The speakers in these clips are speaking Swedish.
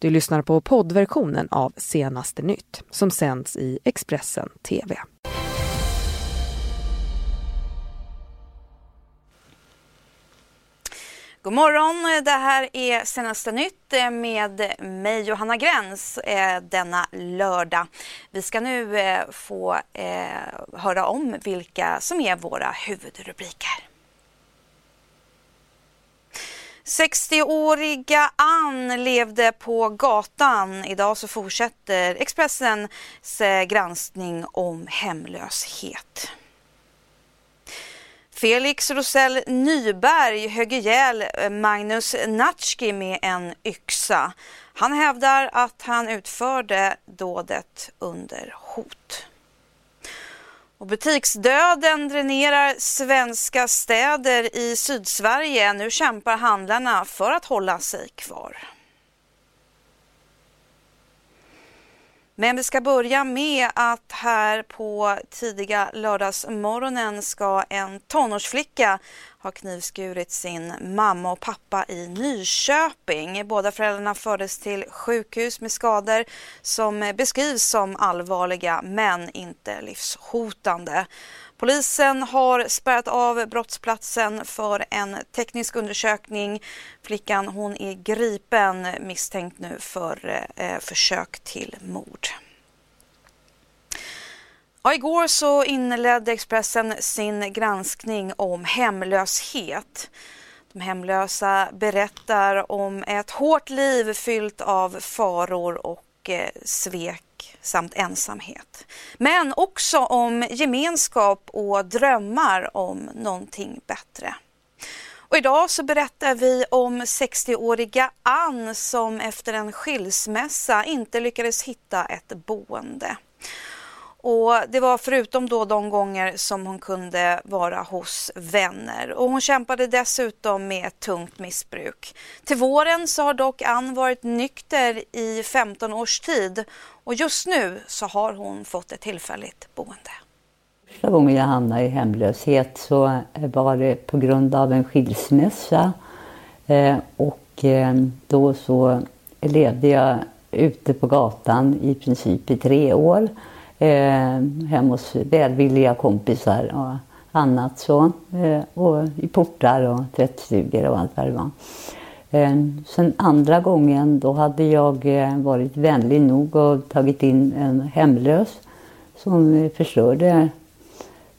Du lyssnar på poddversionen av Senaste nytt som sänds i Expressen TV. God morgon, det här är Senaste nytt eh, med mig Johanna Gräns eh, denna lördag. Vi ska nu eh, få höra om vilka som är våra huvudrubriker. 60-åriga Ann levde på gatan. Idag så fortsätter Expressens eh, granskning om hemlöshet. Felix Rosell Nyberg högg ihjäl eh, Magnus Natschki med en yxa. Han hävdar att han utförde dådet under hot. Och butiksdöden dränerar svenska städer i Sydsverige. Nu kämpar handlarna för att hålla sig kvar. Men vi ska börja med att här på tidiga lördagsmorgonen ska en tonårsflicka har knivskurit sin mamma och pappa i Nyköping. Båda föräldrarna fördes till sjukhus med skador som beskrivs som allvarliga men inte livshotande. Polisen har spärrat av brottsplatsen för en teknisk undersökning. Flickan hon är gripen misstänkt nu för eh, försök till mord. Ja, igår så inledde Expressen sin granskning om hemlöshet. De hemlösa berättar om ett hårt liv fyllt av faror och eh, svek samt ensamhet. Men också om gemenskap och drömmar om någonting bättre. Och idag så berättar vi om 60-åriga Ann som efter en skilsmässa inte lyckades hitta ett boende. Och det var förutom då de gånger som hon kunde vara hos vänner. Och hon kämpade dessutom med ett tungt missbruk. Till våren så har dock Ann varit nykter i 15 års tid och just nu så har hon fått ett tillfälligt boende. Första gången jag hamnade i hemlöshet så eh, var det på grund av en skilsmässa. Eh, och eh, då så levde jag ute på gatan i princip i tre år eh, hemma hos välvilliga kompisar och annat så. Eh, och i portar och tvättstugor och allt vad det var. Eh, sen andra gången då hade jag eh, varit vänlig nog och tagit in en hemlös som förstörde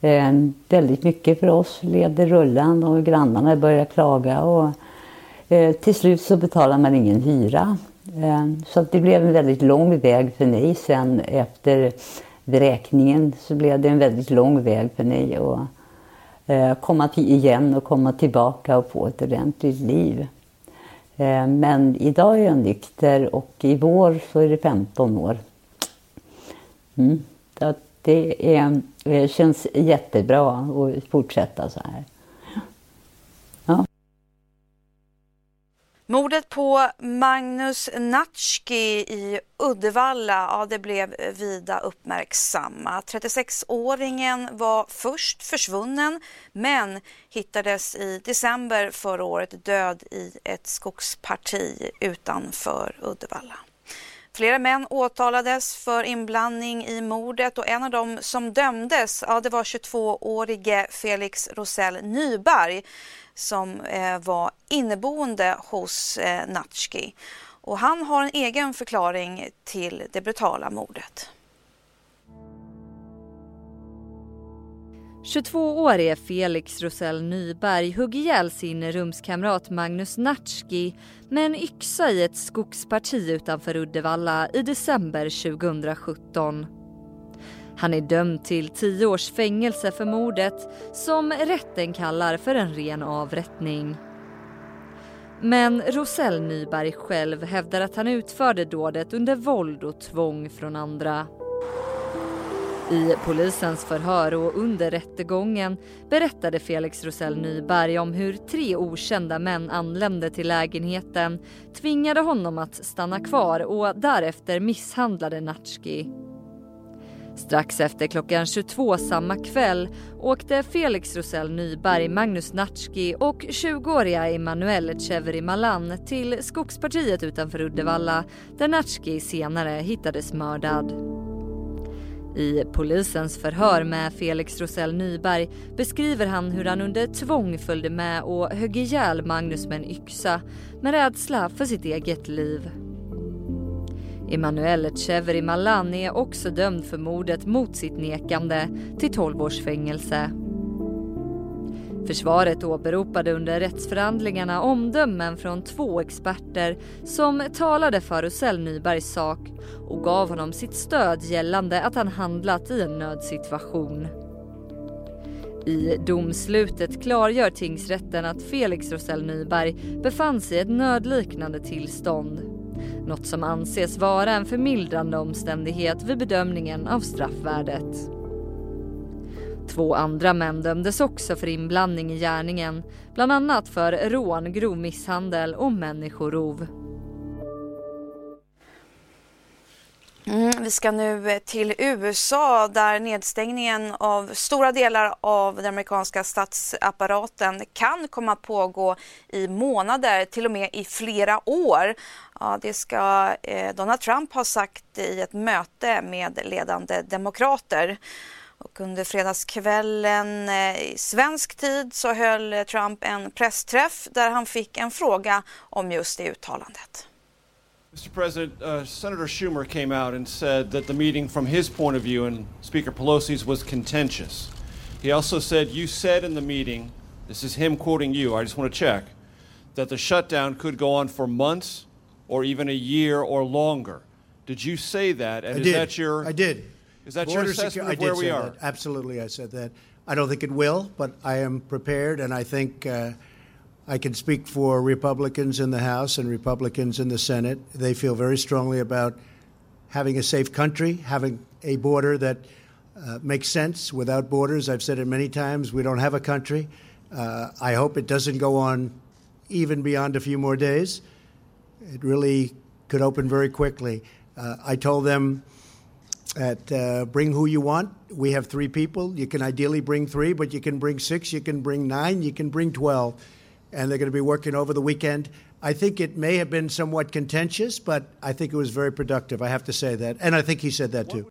eh, väldigt mycket för oss. Levde rullan och grannarna började klaga och eh, till slut så betalade man ingen hyra. Eh, så det blev en väldigt lång väg för mig sen efter vräkningen så blev det en väldigt lång väg för mig att eh, komma till igen och komma tillbaka och få ett ordentligt liv. Eh, men idag är jag nykter och i vår så är det 15 år. Mm. Det är, det känns jättebra att fortsätta så här. Mordet på Magnus Natschki i Uddevalla, ja, det blev vida uppmärksammat. 36-åringen var först försvunnen men hittades i december förra året död i ett skogsparti utanför Uddevalla. Flera män åtalades för inblandning i mordet och en av dem som dömdes ja, det var 22-årige Felix Rosell Nyberg som eh, var inneboende hos eh, Natschki. Och han har en egen förklaring till det brutala mordet. 22-årige Felix Rosell Nyberg högg ihjäl sin rumskamrat Magnus Natschki med en yxa i ett skogsparti utanför Uddevalla i december 2017. Han är dömd till tio års fängelse för mordet som rätten kallar för en ren avrättning. Men Rosell Nyberg själv hävdar att han utförde dådet under våld och tvång från andra. I polisens förhör och under rättegången berättade Felix Rosell Nyberg om hur tre okända män anlände till lägenheten, tvingade honom att stanna kvar och därefter misshandlade Natschki. Strax efter klockan 22 samma kväll åkte Felix Rosell Nyberg, Magnus Natschki och 20-åriga Emanuel Cheveri Malan till Skogspartiet utanför Uddevalla där Natschki senare hittades mördad. I polisens förhör med Felix Rosell Nyberg beskriver han hur han under tvång följde med och högg ihjäl Magnus med en yxa med rädsla för sitt eget liv. Emanuel Echeveri Malan är också dömd för mordet mot sitt nekande till 12 års fängelse. Försvaret åberopade under rättsförhandlingarna omdömen från två experter som talade för Rosell Nybergs sak och gav honom sitt stöd gällande att han handlat i en nödsituation. I domslutet klargör tingsrätten att Felix Rosell Nyberg befann sig i ett nödliknande tillstånd. Något som anses vara en förmildrande omständighet vid bedömningen av straffvärdet. Två andra män dömdes också för inblandning i gärningen, bland annat för rån, grov misshandel och människorov. Mm, vi ska nu till USA där nedstängningen av stora delar av den amerikanska statsapparaten kan komma att pågå i månader, till och med i flera år. Ja, det ska eh, Donald Trump ha sagt i ett möte med ledande demokrater. Och under fredagskvällen eh, i svensk tid så höll Trump en pressträff där han fick en fråga om just det uttalandet. Mr. President, uh, Senator Schumer came out and said that the meeting, from his point of view and Speaker Pelosi's, was contentious. He also said, You said in the meeting, this is him quoting you, I just want to check, that the shutdown could go on for months or even a year or longer. Did you say that? And I is did. that your. I did. Is that Border your assessment secu- of where we are? That. Absolutely, I said that. I don't think it will, but I am prepared, and I think. Uh, I can speak for Republicans in the House and Republicans in the Senate. They feel very strongly about having a safe country, having a border that uh, makes sense. Without borders, I've said it many times, we don't have a country. Uh, I hope it doesn't go on even beyond a few more days. It really could open very quickly. Uh, I told them that uh, bring who you want. We have three people. You can ideally bring three, but you can bring six, you can bring nine, you can bring 12 and they're going to be working over the weekend. I think it may have been somewhat contentious, but I think it was very productive. I have to say that. And I think he said that too.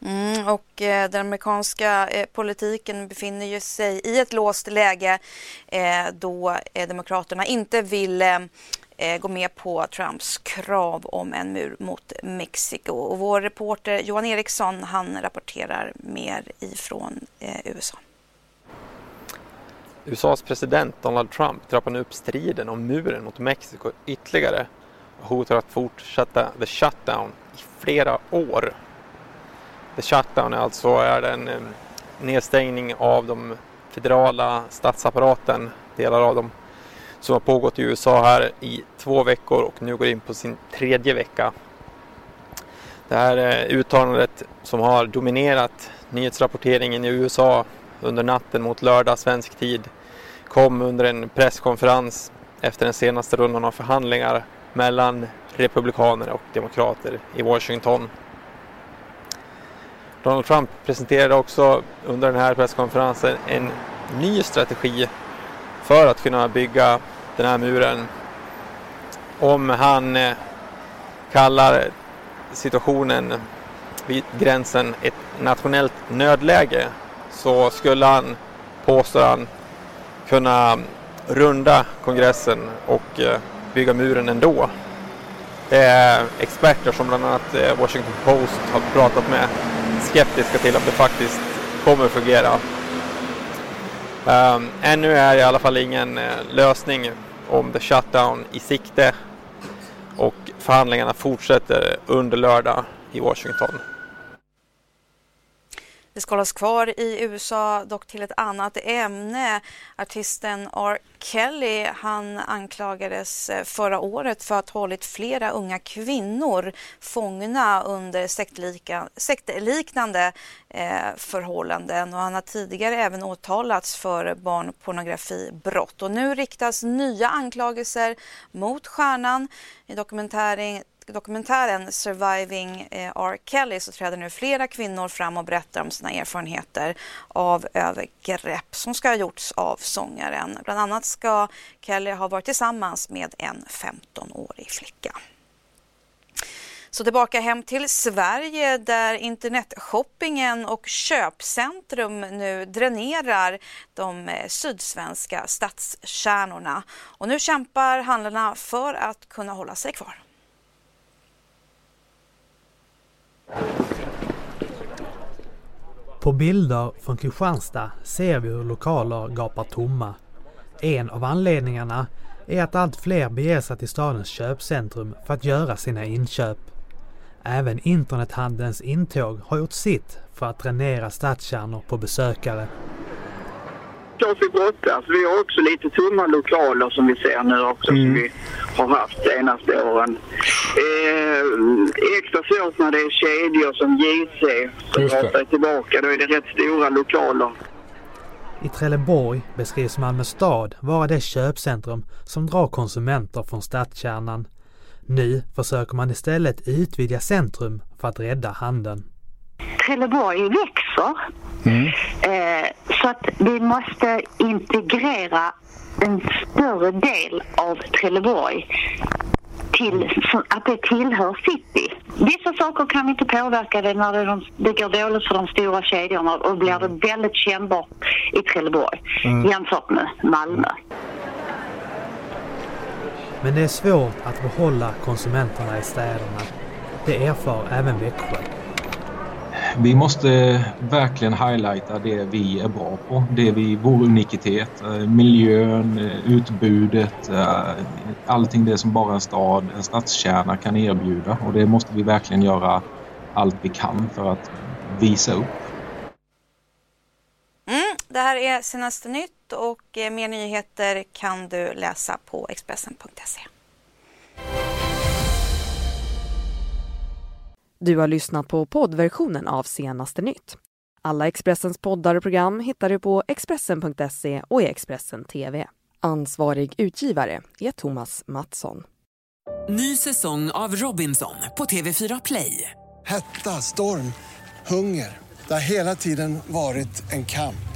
Mm, och eh, den amerikanska eh, politiken befinner ju sig i ett låst läge eh, då eh, Demokraterna inte vill eh, eh gå med på Trumps krav om en mur mot Mexiko. Och vår reporter Johan Eriksson han rapporterar mer ifrån eh, USA. USAs president Donald Trump trappar nu upp striden om muren mot Mexiko ytterligare och hotar att fortsätta the shutdown i flera år. The shutdown är alltså är en eh, nedstängning av de federala statsapparaten, delar av dem, som har pågått i USA här i två veckor och nu går in på sin tredje vecka. Det här eh, uttalandet som har dominerat nyhetsrapporteringen i USA under natten mot lördag svensk tid kom under en presskonferens efter den senaste rundan av förhandlingar mellan republikaner och demokrater i Washington. Donald Trump presenterade också under den här presskonferensen en ny strategi för att kunna bygga den här muren. Om han eh, kallar situationen vid gränsen ett nationellt nödläge så skulle han, påstår han, kunna runda kongressen och eh, bygga muren ändå. Det är experter som bland annat eh, Washington Post har pratat med skeptiska till att det faktiskt kommer fungera. Um, ännu är i alla fall ingen lösning om the shutdown i sikte och förhandlingarna fortsätter under lördag i Washington. Vi ska hålla oss kvar i USA, dock till ett annat ämne. Artisten R. Kelly han anklagades eh, förra året för att ha hållit flera unga kvinnor fångna under sektlika, sektliknande eh, förhållanden och han har tidigare även åtalats för barnpornografibrott. Och nu riktas nya anklagelser mot stjärnan. I dokumentären dokumentären Surviving eh, R. Kelly så träder nu flera kvinnor fram och berättar om sina erfarenheter av övergrepp som ska ha gjorts av sångaren. Bland annat ska Kelly ha varit tillsammans med en 15-årig flicka. Så tillbaka hem till Sverige där internetshoppingen och köpcentrum nu dränerar de eh, sydsvenska stadskärnorna. Och nu kämpar handlarna för att kunna hålla sig kvar. På bilder från Kristianstad ser vi hur lokaler gapar tomma. En av anledningarna är att allt fler beger sig till stadens köpcentrum för att göra sina inköp. Även internethandelns intåg har gjort sitt för att dränera stadskärnor på besökare. Classic brottas. Vi har också lite tomma lokaler som vi ser nu också mm. som vi har haft senaste åren. Eh, extra svårt när det är kedjor som JC som drar sig tillbaka. Då är det rätt stora lokaler. I Trelleborg beskrivs Malmö stad vara det köpcentrum som drar konsumenter från stadskärnan. Nu försöker man istället utvidga centrum för att rädda handeln. Trelleborg växer. Mm. Eh, så att vi måste integrera en större del av Trelleborg till att det tillhör city. Vissa saker kan vi inte påverka det när det, det går dåligt för de stora kedjorna och blir det väldigt kännbart i Trelleborg mm. jämfört med Malmö. Men det är svårt att behålla konsumenterna i städerna. Det erfar även Växjö. Vi måste verkligen highlighta det vi är bra på. Det vi, vår unikitet, eh, miljön, eh, utbudet, eh, allting det som bara en stad, en stadskärna kan erbjuda och det måste vi verkligen göra allt vi kan för att visa upp. Mm, det här är senaste nytt och mer nyheter kan du läsa på Expressen.se. Du har lyssnat på poddversionen av Senaste nytt. Alla Expressens poddar och program hittar du på Expressen.se och i Expressen TV. Ansvarig utgivare är Thomas Mattsson. Ny säsong av Robinson på TV4 Play. Hetta, storm, hunger. Det har hela tiden varit en kamp.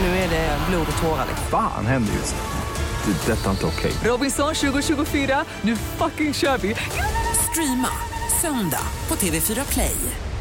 Nu är det blod och tårar. Fan händer just det. det detta är inte okej. Okay. Robinson 2024, nu fucking kör vi. Streama söndag på TV4 Play.